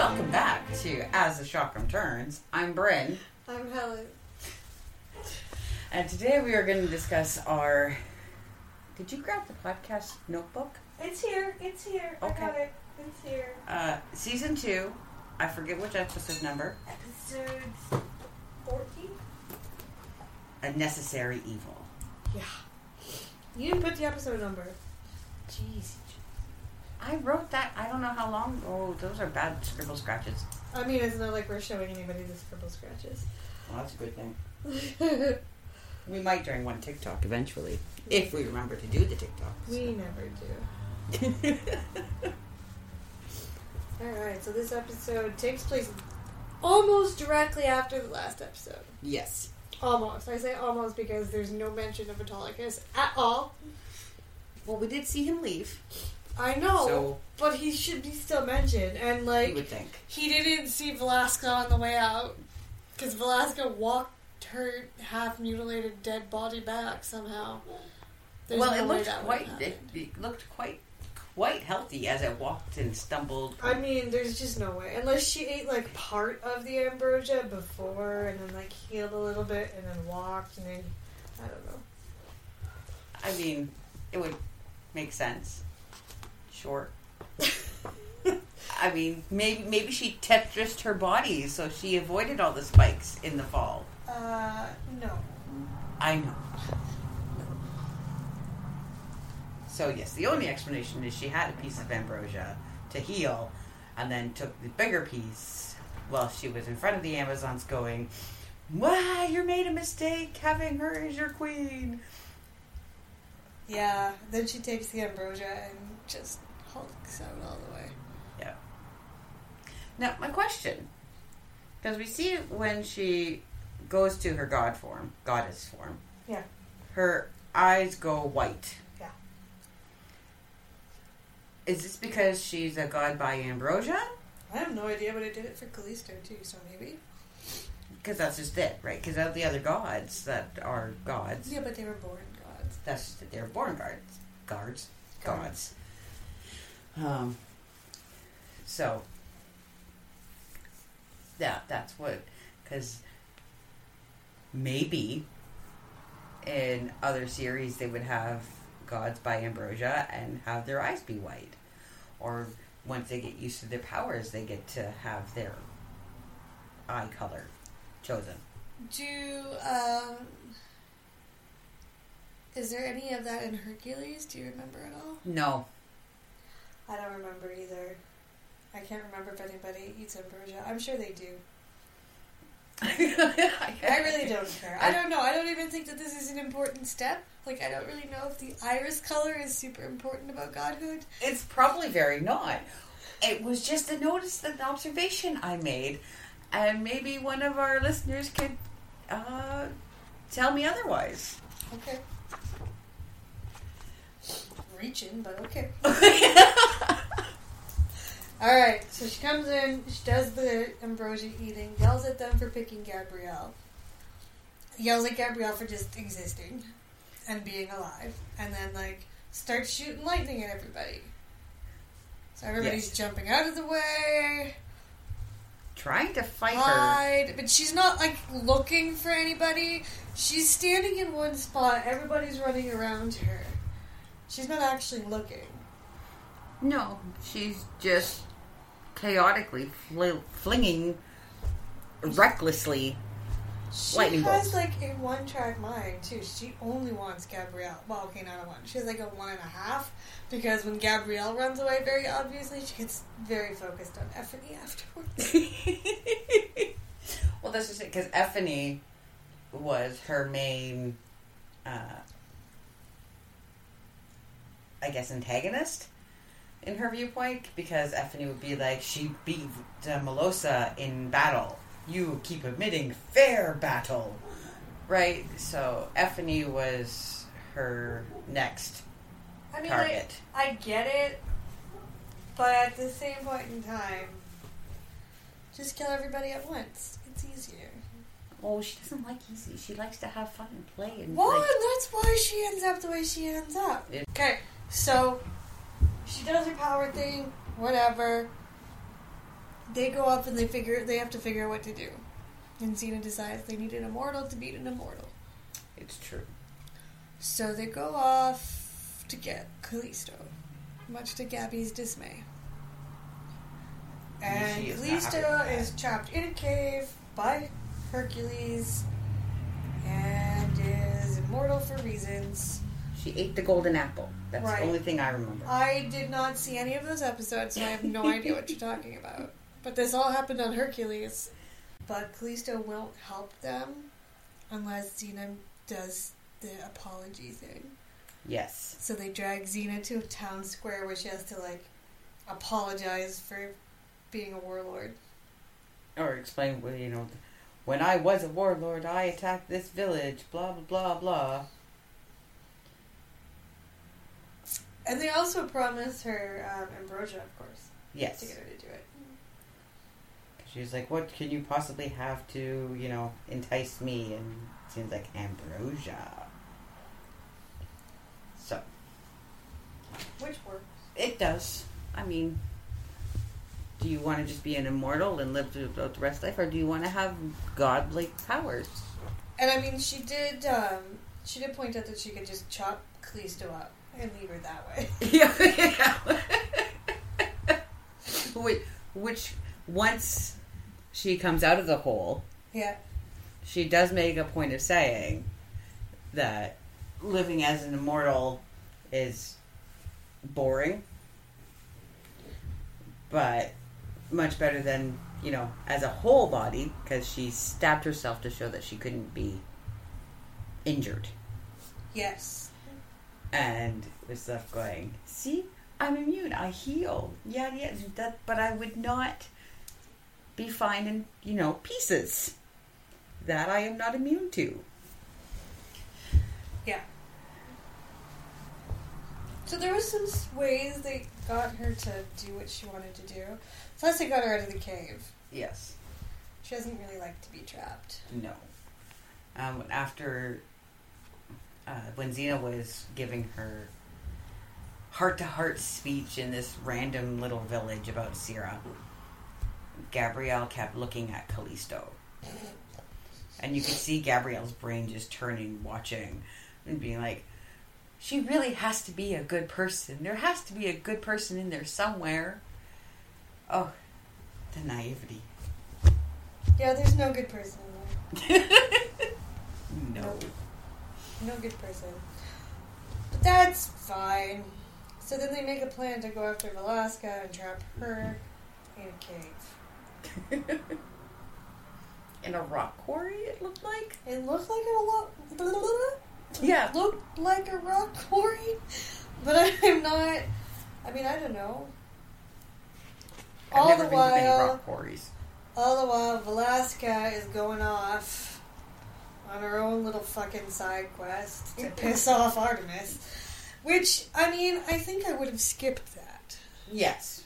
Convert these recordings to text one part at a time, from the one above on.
Welcome back to As the Chakram Turns. I'm Bryn, I'm Helen. and today we are going to discuss our. Did you grab the podcast notebook? It's here. It's here. I got it. It's here. Uh, season two. I forget which episode number. Episode 14? A necessary evil. Yeah. You didn't put the episode number. Jeez. I wrote that. I don't know how long. Oh, those are bad scribble scratches. I mean, it's not like we're showing anybody the scribble scratches. Well, that's a good thing. We might during one TikTok eventually, if we remember to do the TikTok. we never do. Alright, so this episode takes place almost directly after the last episode. yes. Almost. I say almost because there's no mention of Autolycus at all. Well, we did see him leave. I know, So- but he should be still mentioned. And, You like, would think. He didn't see Velasca on the way out because Velasca walked her half mutilated dead body back somehow. There's well, no it way looked that quite. it looked quite, quite healthy as it walked and stumbled. I mean, there's just no way unless she ate like part of the ambrosia before and then like healed a little bit and then walked and then I don't know. I mean, it would make sense. Sure. I mean, maybe maybe she tetrised her body so she avoided all the spikes in the fall. Uh, no. I know. So yes, the only explanation is she had a piece of ambrosia to heal, and then took the bigger piece while she was in front of the Amazons, going, "Why you made a mistake having her as your queen." Yeah. Then she takes the ambrosia and just hulks out all the way. Yeah. Now, my question, because we see when she goes to her god form, goddess form, Yeah. her eyes go white. Yeah. Is this because she's a god by ambrosia? I have no idea, but I did it for Callisto too, so maybe. Because that's just it, right? Because of the other gods that are gods, Yeah, but they were born gods. that's just it. They're born guards, guards, Guards. gods. Um. So. Yeah, that's what. Because maybe in other series they would have gods by ambrosia and have their eyes be white, or once they get used to their powers, they get to have their eye color chosen. Do um is there any of that in Hercules? Do you remember at all? No, I don't remember either. I can't remember if anybody eats ambrosia. I'm sure they do. I really don't care. I don't know. I don't even think that this is an important step. Like I don't really know if the iris color is super important about godhood. It's probably very not. It was just a notice, an observation I made, and maybe one of our listeners could uh, tell me otherwise. Okay. Reaching, but okay. All right, so she comes in, she does the ambrosia eating, yells at them for picking Gabrielle, yells at Gabrielle for just existing and being alive, and then like starts shooting lightning at everybody. So everybody's Yes. jumping out of the way, Trying to fight her. but she's not like looking for anybody. She's standing in one spot. Everybody's running around her. She's not actually looking. No, she's just chaotically fl- flinging recklessly. She Lightning has bolts. like a one track mind too. She only wants Gabrielle. Well, okay, not a one. She has like a one and a half because when Gabrielle runs away, very obviously, she gets very focused on Effie afterwards. well, that's just it because Ephiny was her main, uh, I guess, antagonist in her viewpoint because Ephiny would be like, she beat Melosa in battle. You keep admitting fair battle. Right? So Ephiny was her next I mean, target. I, I get it, but at the same point in time, just kill everybody at once. It's easier. Oh, she doesn't like easy. She likes to have fun and play and Well, like, and that's why she ends up the way she ends up. Okay, so she does her power thing, whatever. They go up and they figure they have to figure out what to do. And Xena decides they need an immortal to beat an immortal. it's true. So they go off to get Callisto, much to Gabby's dismay. And is Callisto is trapped in a cave by Hercules and is immortal for reasons. She ate the golden apple. That's Right. the only thing I remember. I did not see any of those episodes, so I have no idea what you're talking about. But this all happened on Hercules. But Callisto won't help them unless Xena does the apology thing. yes. So they drag Xena to a town square where she has to like apologize for being a warlord. Or explain, you know, when I was a warlord, I attacked this village, blah, blah, blah, blah. And they also promise her um, ambrosia, of course, Yes. to get her to do it. She's like, what can you possibly have to, you know, entice me? And it seems like ambrosia. So, Which works. it does. I mean, do you want to just be an immortal and live throughout the rest of life, or do you want to have godly powers? And I mean, she did. Um, she did point out that she could just chop Callisto up and leave her that way. yeah. which, which, once she comes out of the hole, Yeah. she does make a point of saying that living as an immortal is boring, but much better than, you know, as a whole body, because she stabbed herself to show that she couldn't be injured. Yes. And was left going, see, I'm immune, I heal. Yeah, yeah, that, but I would not be fine in, you know, pieces. That I am not immune to. Yeah. So there was some ways they got her to do what she wanted to do. First, they got her out of the cave. Yes. She doesn't really like to be trapped. No. Um, after, uh, when Xena was giving her heart to heart speech in this random little village about Cirra, Gabrielle kept looking at Callisto. And you could see Gabrielle's brain just turning, watching, and being like, she really has to be a good person. There has to be a good person in there somewhere. Oh, the naivety. Yeah, there's no good person in there. no. No good person. But that's fine. So then they make a plan to go after Velasca and trap her in a cave. in a rock quarry, it looked like. It looked like a lot. Yeah. looked like a rock quarry, but I'm not. I mean, I don't know. I've all the while, rock quarries. all the while, Velasca is going off on her own little fucking side quest to mm-hmm. piss off Artemis. Which, I mean, I think I would have skipped that, Yes,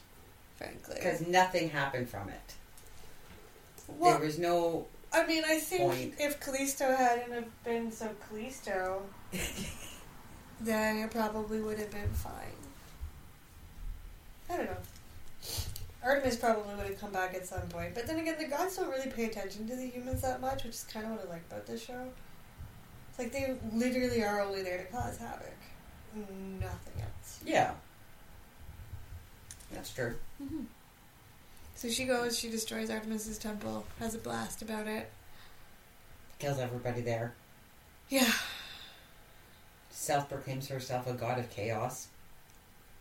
frankly. because nothing happened from it. Well, there was no. I mean, I think point. if Callisto hadn't have been so Callisto, then it probably would have been fine. I don't know. Artemis probably would have come back at some point, but then again, the gods don't really pay attention to the humans that much, which is kind of what I like about this show. It's like they literally are only there to cause havoc, nothing else. Yeah, that's true. Mm-hmm. So she goes, she destroys Artemis's temple, has a blast about it. Kills everybody there. Yeah, Self proclaims herself a god of chaos.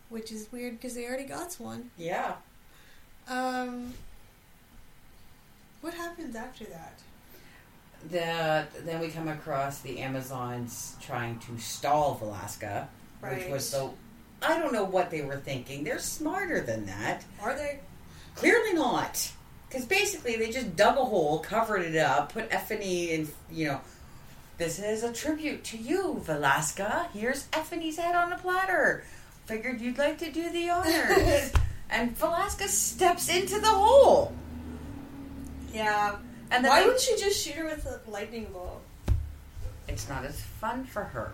which is weird because they already got one. Yeah. Um, what happens after that? the then we come across the Amazons trying to stall Velasca, which was so. I don't know what they were thinking. They're smarter than that. Are they? Clearly not. Because basically, they just dug a hole, covered it up, put Ephiny in, you know, this is a tribute to you, Velasca. Here's Ephiny's head on a platter. Figured you'd like to do the honors. and Velasca steps into the hole. Yeah. And then Why they- wouldn't she just shoot her with a lightning bolt? It's not as fun for her.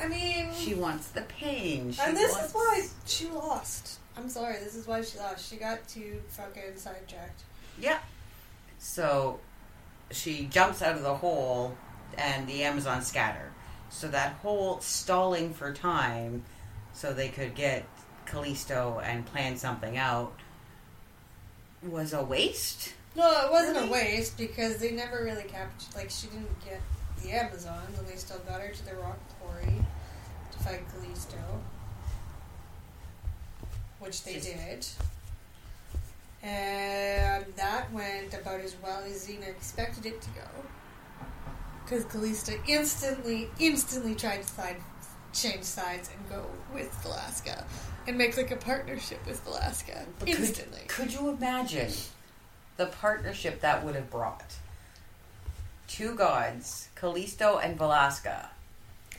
I mean, She wants the pain. She and this wants... is why she lost. I'm sorry, this is why she lost. She got too fucking sidetracked. Yeah. So she jumps out of the hole and the Amazon scatter. So that whole stalling for time so they could get Callisto and plan something out was a waste. No, it wasn't Really? a waste because they never really captured. Like, she didn't get the Amazons, and they still got her to the rock quarry to fight Callisto, which they Just- did. And that went about as well as Xena expected it to go. Because Callisto instantly, instantly tried to side, change sides and go with Velasca and make like a partnership with Velasca But could- instantly. Could, you imagine the partnership that would have brought? Two gods, Callisto and Velasca.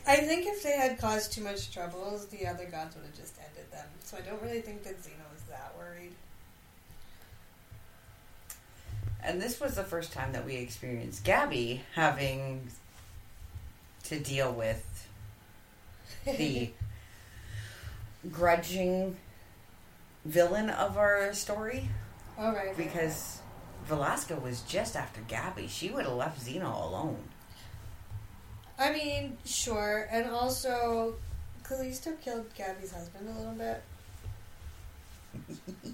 I think if they had caused too much troubles, the other gods would have just ended them. So I don't really think that Xena was that worried. And this was the first time that we experienced Gabby having to deal with the grudging villain of our story All right. because Velasca was just after Gabby. She would have left Xena alone. I mean, sure, and also Callisto killed Gabby's husband a little bit.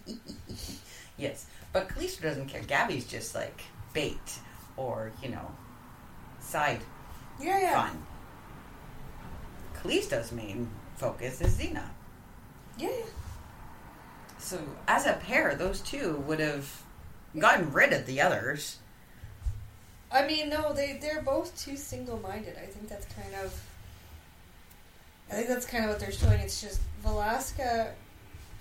Yes, but Callisto doesn't care. Gabby's just like bait or, you know, side Yeah, yeah, fun. Callisto's main focus is Xena. yeah. yeah. So, as a pair, those two would have gotten rid of the others. I mean, no, they they're both too single-minded. I think that's kind of. I think that's kind of what they're showing. It's just Velasca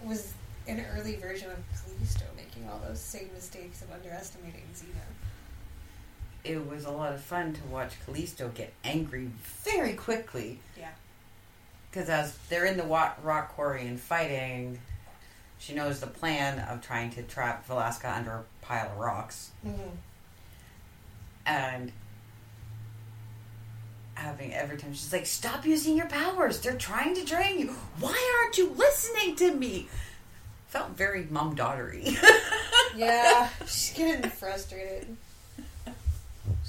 was an early version of Callisto, making all those same mistakes of underestimating Xena. It was a lot of fun to watch Callisto get angry very quickly. Yeah. Because as they're in the rock quarry and fighting, she knows the plan of trying to trap Velasca under a pile of rocks. Mm-hmm. And having every time she's like, Stop using your powers. They're trying to drain you. Why aren't you listening to me? Felt very mum daughtery. Yeah, she's getting frustrated.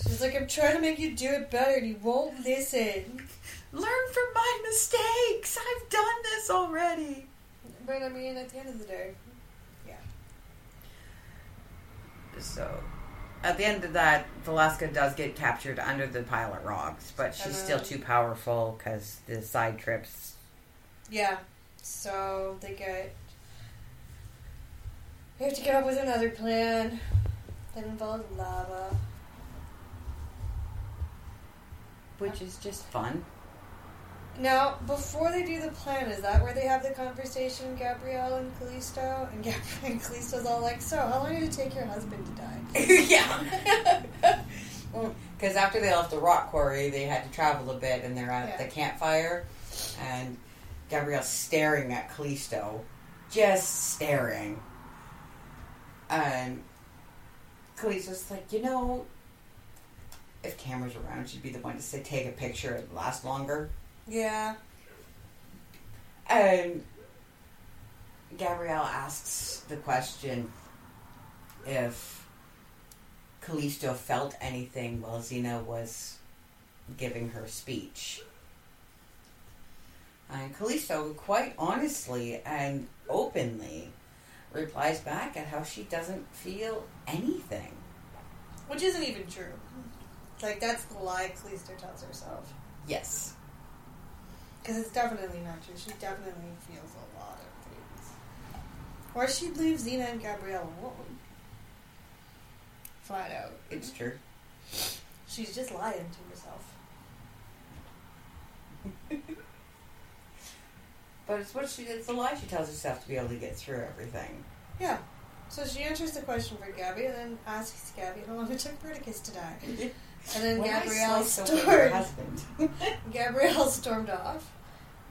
She's like, I'm trying to make you do it better, and you won't listen. Learn from my mistakes. I've done this already. But I mean, at the end of the day, yeah. So, at the end of that, Velasca does get captured under the pile of rocks, but she's And still too powerful because the side trips. Yeah. So they get. We have to come up with another plan that involves lava. Which is just fun. Now, before they do the plan, is that where they have the conversation, Gabrielle and Callisto? And Gabrielle and Callisto's all like, So, how long did it take your husband to die? yeah. Because after they left the rock quarry, they had to travel a bit, and they're at Yeah. the campfire, and Gabrielle's staring at Callisto, just staring. And Callisto's like, you know, if cameras were around, she'd be the one to say, take a picture, it'd last longer. Yeah. And Gabrielle asks the question if Callisto felt anything while Xena was giving her speech. And Callisto, quite honestly and openly, replies back at how she doesn't feel anything. Which isn't even true. Like, that's the lie Callisto tells herself. Yes. Because it's definitely not true. She definitely feels a lot of things. Or she'd leave Xena and Gabrielle alone. flat out. It's true. She's just lying to herself. But it's what she it's the lie she tells herself to be able to get through everything. Yeah. So she answers the question for Gabby and then asks Gabby how long it took Perdiccas to die. And then Gabrielle away your husband. Gabrielle stormed off.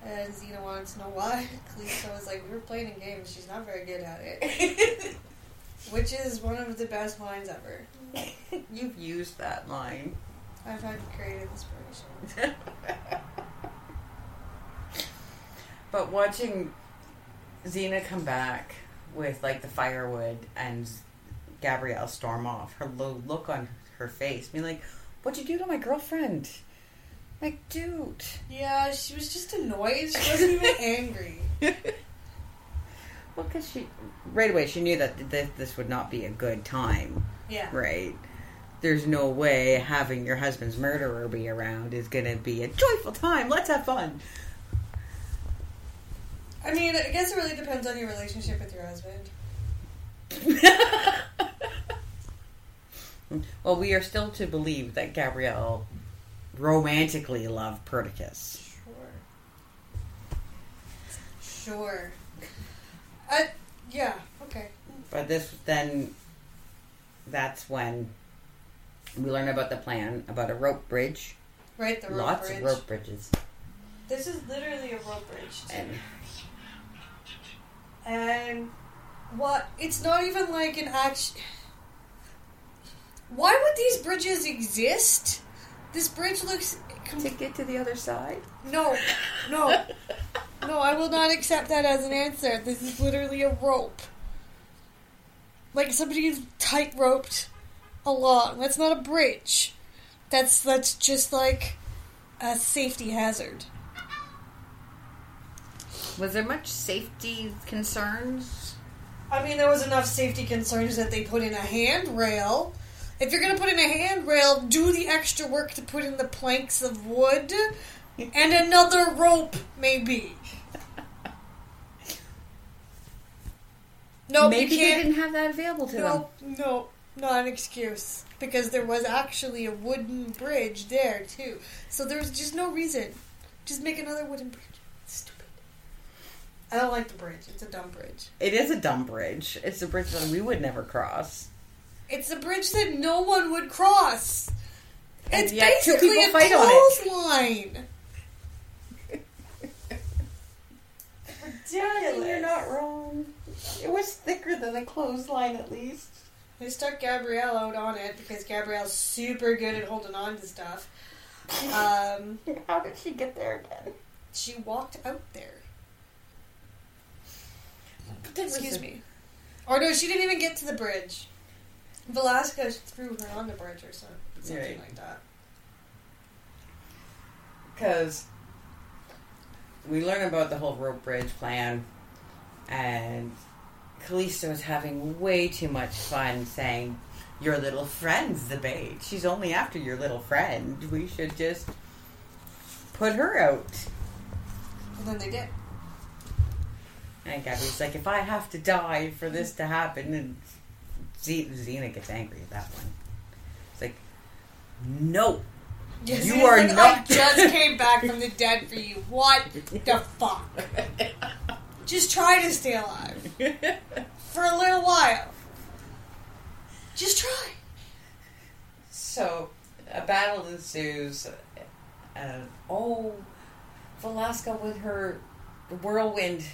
And Xena wanted to know why. Callisto was like, We were playing a game, she's not very good at it. Which is one of the best lines ever. You've used that line. I've had creative inspiration. But watching Xena come back with like the firewood and Gabrielle storm off, her lo- look on her face, being like, "What'd you do to my girlfriend?" Like, dude. Yeah, she was just annoyed. She wasn't even angry. Well, because she right away she knew that th- this would not be a good time, Yeah. right? There's no way having your husband's murderer be around is going to be a joyful time. Let's have fun. I mean, I guess it really depends on your relationship with your husband. well, we are still to believe that Gabrielle romantically love Perdiccas. Sure. Sure. Uh, yeah, okay. But this then that's when we learn about the plan about a rope bridge. Right, the rope bridge. Lots bridge. of rope bridges. This is literally a rope bridge. too. And And what? It's not even like an action. Why would these bridges exist? This bridge looks. Com- to get to the other side. no, no, no! I will not accept that as an answer. This is literally a rope. Like somebody tight roped along. That's not a bridge. That's that's just like a safety hazard. Was there much safety concerns? I mean, there was enough safety concerns that they put in a handrail. If you're going to put in a handrail, do the extra work to put in the planks of wood and another rope, maybe. No, Maybe you they can't. didn't have that available to them. No, no, not an excuse. Because there was actually a wooden bridge there, too. So there was just no reason. Just make another wooden bridge. Stupid. I don't like the bridge. It's a dumb bridge. It is a dumb bridge. It's a bridge that we would never cross. It's a bridge that no one would cross. It's yet basically a fight on it. clothesline. Daddy, you're not wrong. It was thicker than a clothesline, at least. They stuck Gabrielle out on it because Gabrielle's super good at holding on to stuff. Um, How did she get there again? she walked out there. Excuse me. Or no, she didn't even get to the bridge. Velasca threw her on the bridge or something, something Right. like that. Because we learn about the whole rope bridge plan, and Callisto is having way too much fun saying, Your little friend's the bait. She's only after your little friend. We should just put her out. And then they did. And Gabby's like, If I have to die for this to happen, and Z- Xena gets angry at that one. It's like, No. Yes, You are like, I just came back from the dead for you. What the fuck? Just try to stay alive for a little while. Just try. So, a battle ensues. And, oh, Velasca with her whirlwind.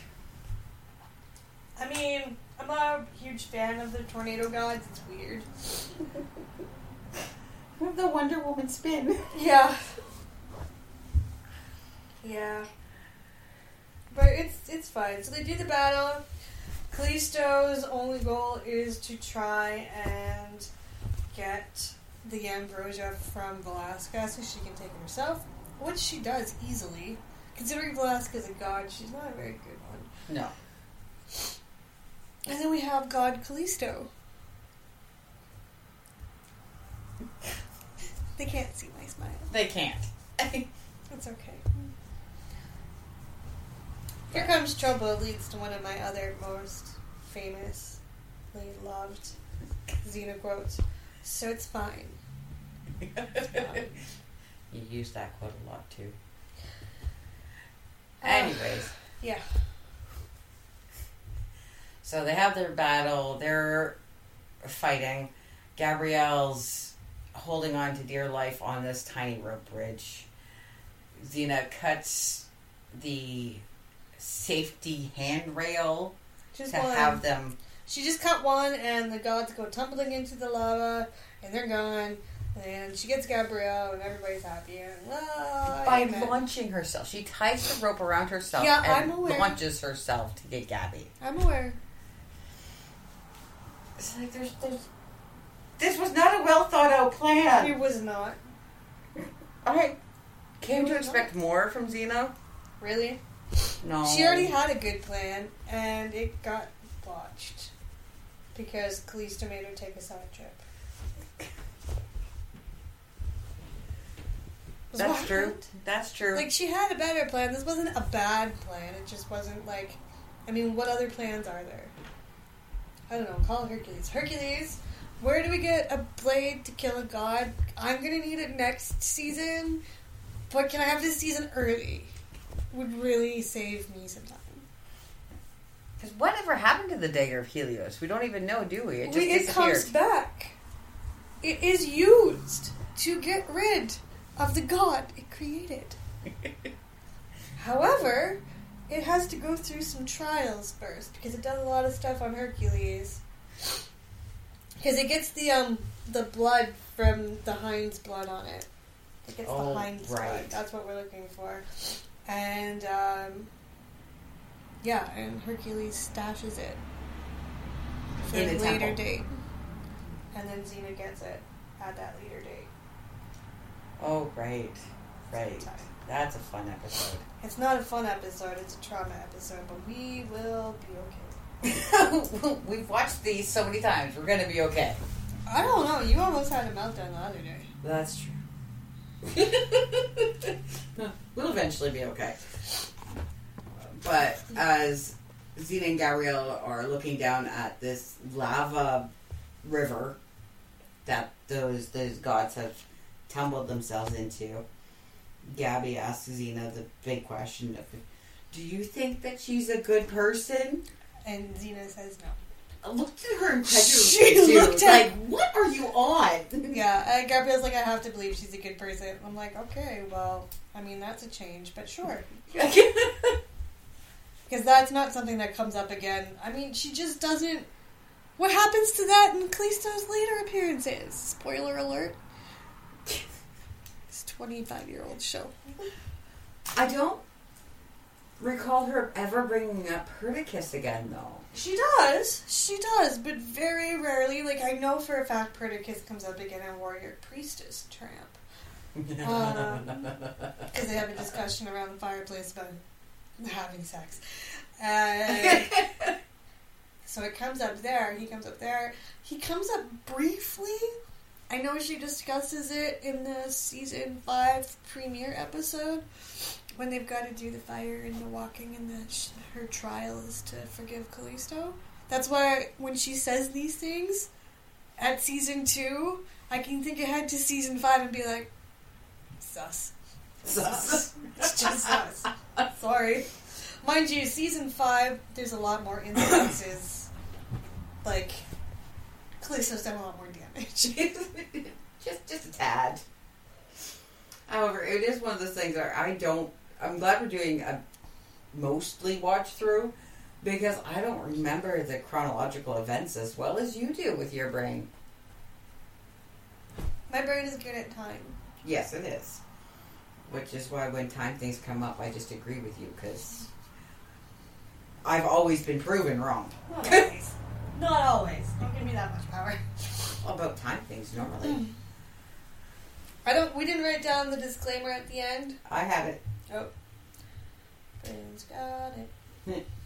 I mean, I'm not a huge fan of the tornado gods. It's weird. The Wonder Woman spin. Yeah. Yeah. But it's it's fine. So they do the battle. Callisto's only goal is to try and get the ambrosia from Velasca so she can take it herself, which she does easily. Considering Velasca's a god, she's not a very good one. No. And then we have God Callisto. They can't see my smile. They can't. It's okay. Here Comes Trouble leads to one of my other most famously loved Xena quotes. so it's fine. you use that quote a lot too. Uh, Anyways, Yeah. So they have their battle. They're fighting. Gabrielle's holding on to dear life on this tiny rope bridge. Xena cuts the safety handrail Just to one. have them. She just cut one, and the gods go tumbling into the lava, and they're gone. And she gets Gabrielle, and everybody's happy. And well, By amen. launching herself, she ties the rope around herself Yeah, and I'm aware. launches herself to get Gabby. I'm aware. It's like there's, there's. This was not a well thought out plan. It was not I came to No. expect more from Xena. really. No, She already had a good plan, and it got botched because Callisto made her take a side trip. That's what true. That's true. Like she had a better plan. This wasn't a bad plan. It just wasn't like. I mean, what other plans are there? I don't know. Call Hercules. Hercules. Where do we get a blade to kill a god? I'm gonna need it next season, but can I have this season early? Would really save me some time. Because whatever happened to the dagger of Helios? We don't even know, do we? It just We- it comes back. It is used to get rid of the god it created. However, it has to go through some trials first because it does a lot of stuff on Hercules. Because it gets the um the blood from the hind's blood on it. It gets Oh, the hind's blood. right. That's what we're looking for. And um yeah, and Hercules stashes it for In a a later temple. date. And then Xena gets it at that later date. Oh, right. Right. Sometime. That's a fun episode. It's not a fun episode, it's a trauma episode, but we will be okay. We've watched these so many times. We're going to be okay. I don't know, you almost had a meltdown the other day. That's true. we'll eventually be okay. But as Xena and Gabrielle are looking down at this lava river that those those gods have tumbled themselves into, Gabby asks Xena the big question of, "Do you think that she's a good person?" And Xena says no. I looked at her incredulously She too. looked at- like, "What are you on?" Yeah, uh, and Gabrielle's like, I have to believe she's a good person. I'm like, okay, well, I mean, that's a change, but sure. Because that's not something that comes up again. I mean, she just doesn't. What happens to that in Callisto's later appearances? Spoiler alert. It's 25 year old show. I don't recall her ever bringing up Perdiccas again, though. She does. She does, but very rarely. Like, I know for a fact Perdiccas comes up again in Warrior Priestess Tramp. Because they have a discussion around the fireplace about having sex. Uh, so it comes up there. He comes up there. He comes up briefly. I know she discusses it in the season five premiere episode when they've got to do the fire and the walking and the sh- her trial is to forgive Callisto. That's why when she says these things at season two, I can think ahead to season five and be like, sus. Sus. It's just sus. Sorry. Mind you, season five, there's a lot more incidences. Like, Callisto's done a lot more. just, just a tad. However, it is one of those things where I don't. I'm glad we're doing a mostly watch through because I don't remember the chronological events as well as you do with your brain. My brain is good at time. Yes, it is. Which is why when time things come up, I just agree with you because I've always been proven wrong Not always. Not always. Don't give me that much power. about time things normally. Hmm. I don't. We didn't write down the disclaimer at the end. I have it. Oh. Brain's got it.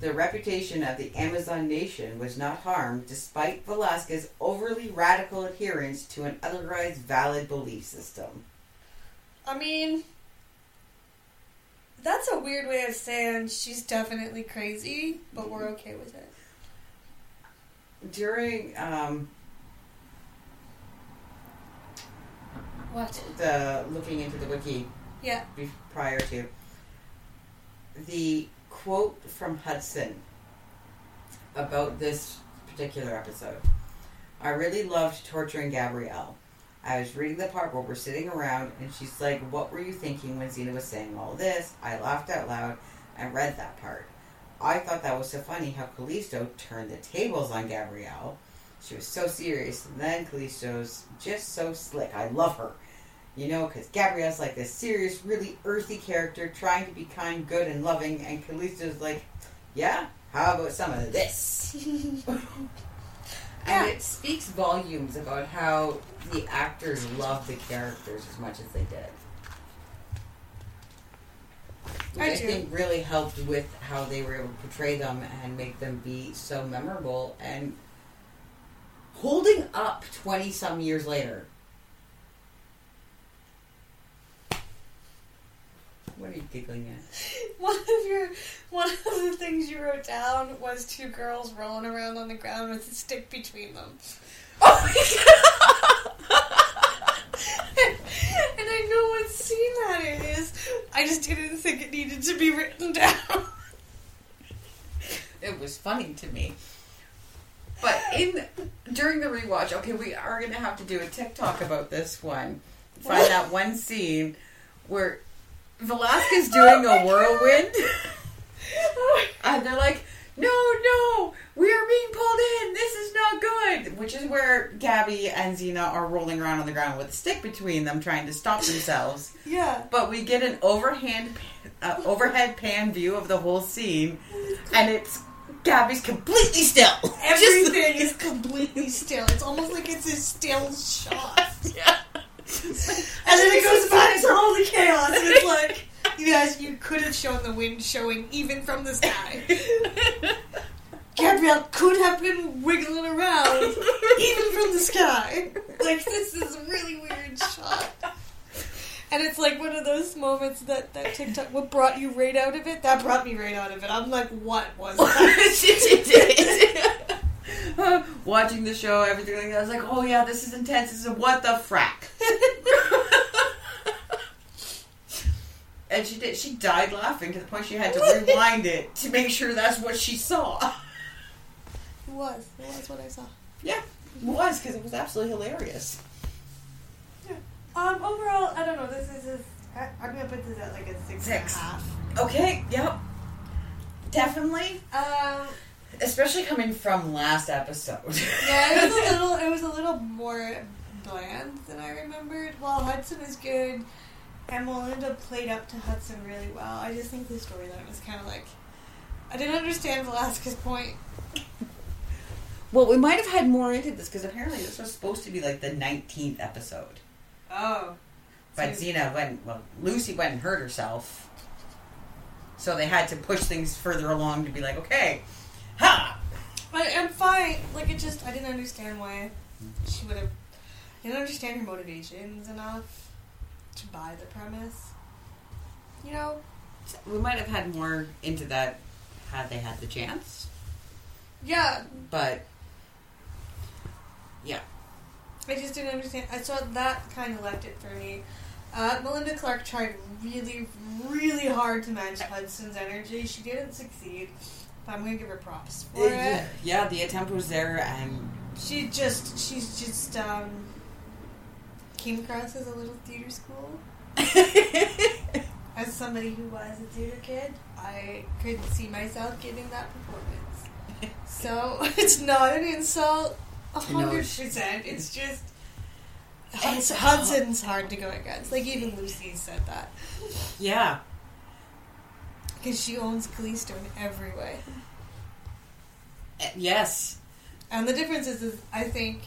The reputation of the Amazon nation was not harmed despite Velasca's overly radical adherence to an otherwise valid belief system. I mean, that's a weird way of saying she's definitely crazy, but we're okay with it. During um, What? the looking into the wiki Yeah. be- prior to the quote from Hudson about this particular episode. I really loved torturing Gabrielle. I was reading the part where we're sitting around and she's like, What were you thinking when Xena was saying all this? I laughed out loud and read that part. I thought that was so funny how Callisto turned the tables on Gabrielle. She was so serious, and then Callisto's just so slick. I love her. You know, because Gabrielle's like this serious, really earthy character trying to be kind, good, and loving, and Callisto's like, yeah, how about some of this? and Yeah. it speaks volumes about how the actors love the characters as much as they did. Which I I, think really helped with how they were able to portray them and make them be so memorable and holding up 20 some years later. What are you giggling at? One of your one of the things you wrote down was two girls rolling around on the ground with a stick between them. Oh and I know what scene that is. I just didn't think it needed to be written down. it was funny to me. But in during the rewatch, okay, we are gonna have to do a TikTok about this one. Find that one scene where Velasca's doing a whirlwind, oh and they're like, "No, no, we are being pulled in. This is not good." Which is where Gabby and Xena are rolling around on the ground with a stick between them, trying to stop themselves. yeah. But we get an overhand, uh, overhead pan view of the whole scene, and it's Gabby's completely still. Everything is completely still. It's almost like it's a still shot. yeah. And then it goes back to all the chaos. And it's like, you guys, you could have shown the wind showing even from the sky. Gabrielle could have been wiggling around even from the sky. Like, this is a really weird shot. And it's like one of those moments that, that TikTok, what brought you right out of it? That brought me right out of it. I'm like, what was that? Uh, Watching the show, everything like that, I was like, "Oh yeah, this is intense. This is what the frack." and she did. She died laughing to the point she had to rewind it to make sure that's what she saw. It was. It was what I saw. Yeah, it was because it was absolutely hilarious. Um, overall, I don't know. This is, is I, I'm gonna put this at like a six, and a Six. half. Okay, yep, definitely. Um, Especially coming from last episode. yeah, it was a little. It was a little more bland than I remembered. While Hudson is good, and Melinda played up to Hudson really well. I just think the storyline was kind of like I didn't understand Velasca's point. Well, we might have had more into this because apparently this was supposed to be like the 19th episode. Oh, But So- Xena went, well, Lucy went and hurt herself. So they had to push things further along to be like, okay, ha! I, I'm fine. Like it just I didn't understand why she would have. I didn't understand her motivations enough to buy the premise. You know. We might have had more into that had they had the chance. Yeah, But, yeah. I just didn't understand. I saw that kind of left it for me. Uh, Melinda Clarke tried really, really hard to match Hudson's energy. She didn't succeed, but I'm gonna give her props for it. Yeah, the attempt was there, and She just, she's just um, came across as a little theater school. As somebody who was a theater kid, I could see myself giving that performance. So it's not an insult, a hundred percent. It's just It's- Hudson's hard to go against. Like even Lucy said that yeah. because she owns in every way. Eh, Yes. And the difference is, is I think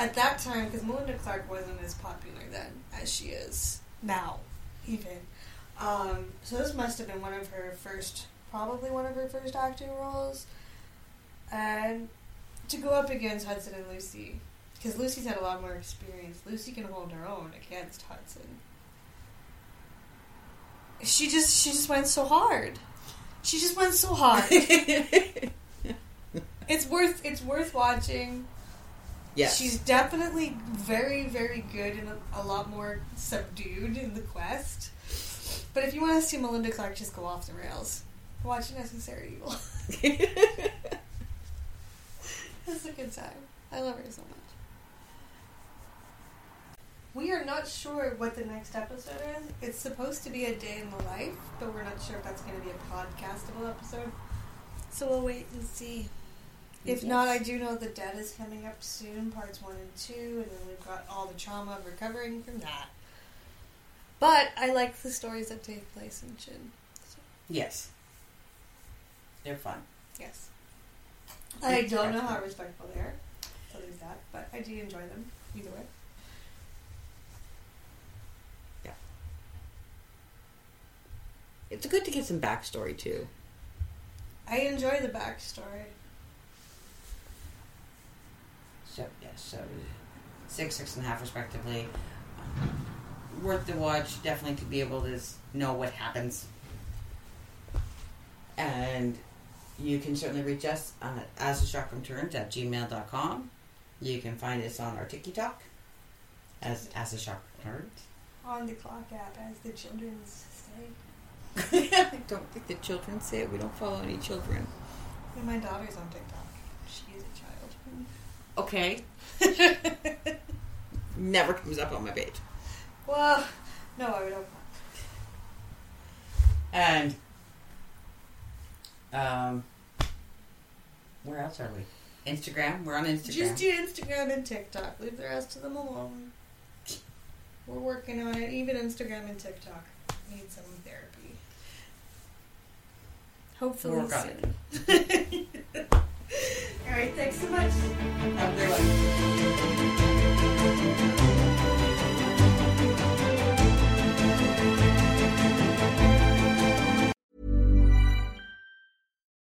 at that time, because Melinda Clarke wasn't as popular then as she is now, even. Um, so this must have been one of her first, probably one of her first acting roles. And to go up against Hudson and Lucy, because Lucy's had a lot more experience. Lucy can hold her own against Hudson. She just, she just went so hard. She just went so hard. It's worth it's worth watching. Yes. She's definitely very, very good and a, a lot more subdued in the quest. But if you want to see Melinda Clarke just go off the rails, watch Necessary Evil. That's a good time. I love her so much. We are not sure what the next episode is. It's supposed to be a day in the life, but we're not sure if that's going to be a podcastable episode. So we'll wait and see. If not, I do know the Debt is coming up soon, parts one and two, and then we've got all the trauma of recovering from that. But I like the stories that take place in Chin. So, Yes. They're fun. yes. I don't know how respectful they are, so there's that, but I do enjoy them either way. Yeah, it's good to get some backstory too. I enjoy the backstory. So yes, so six, six and a half, respectively. Um, worth the watch, definitely to be able to know what happens. And you can certainly reach us at as a shock from turns at gmail.com. You can find us on our TikTok as as from turns. On the clock app, as the children say. I don't think the children say it. We don't follow any children. And my daughter's on TikTok. She is a Okay. Never comes up on my page. well, no, I would hope not. And um, where else are we? Instagram. We're on Instagram. Just do Instagram and TikTok. Leave the rest of them alone. We're working on it. Even Instagram and TikTok need some therapy. Hopefully on soon. All right, thanks so much. Have a great one.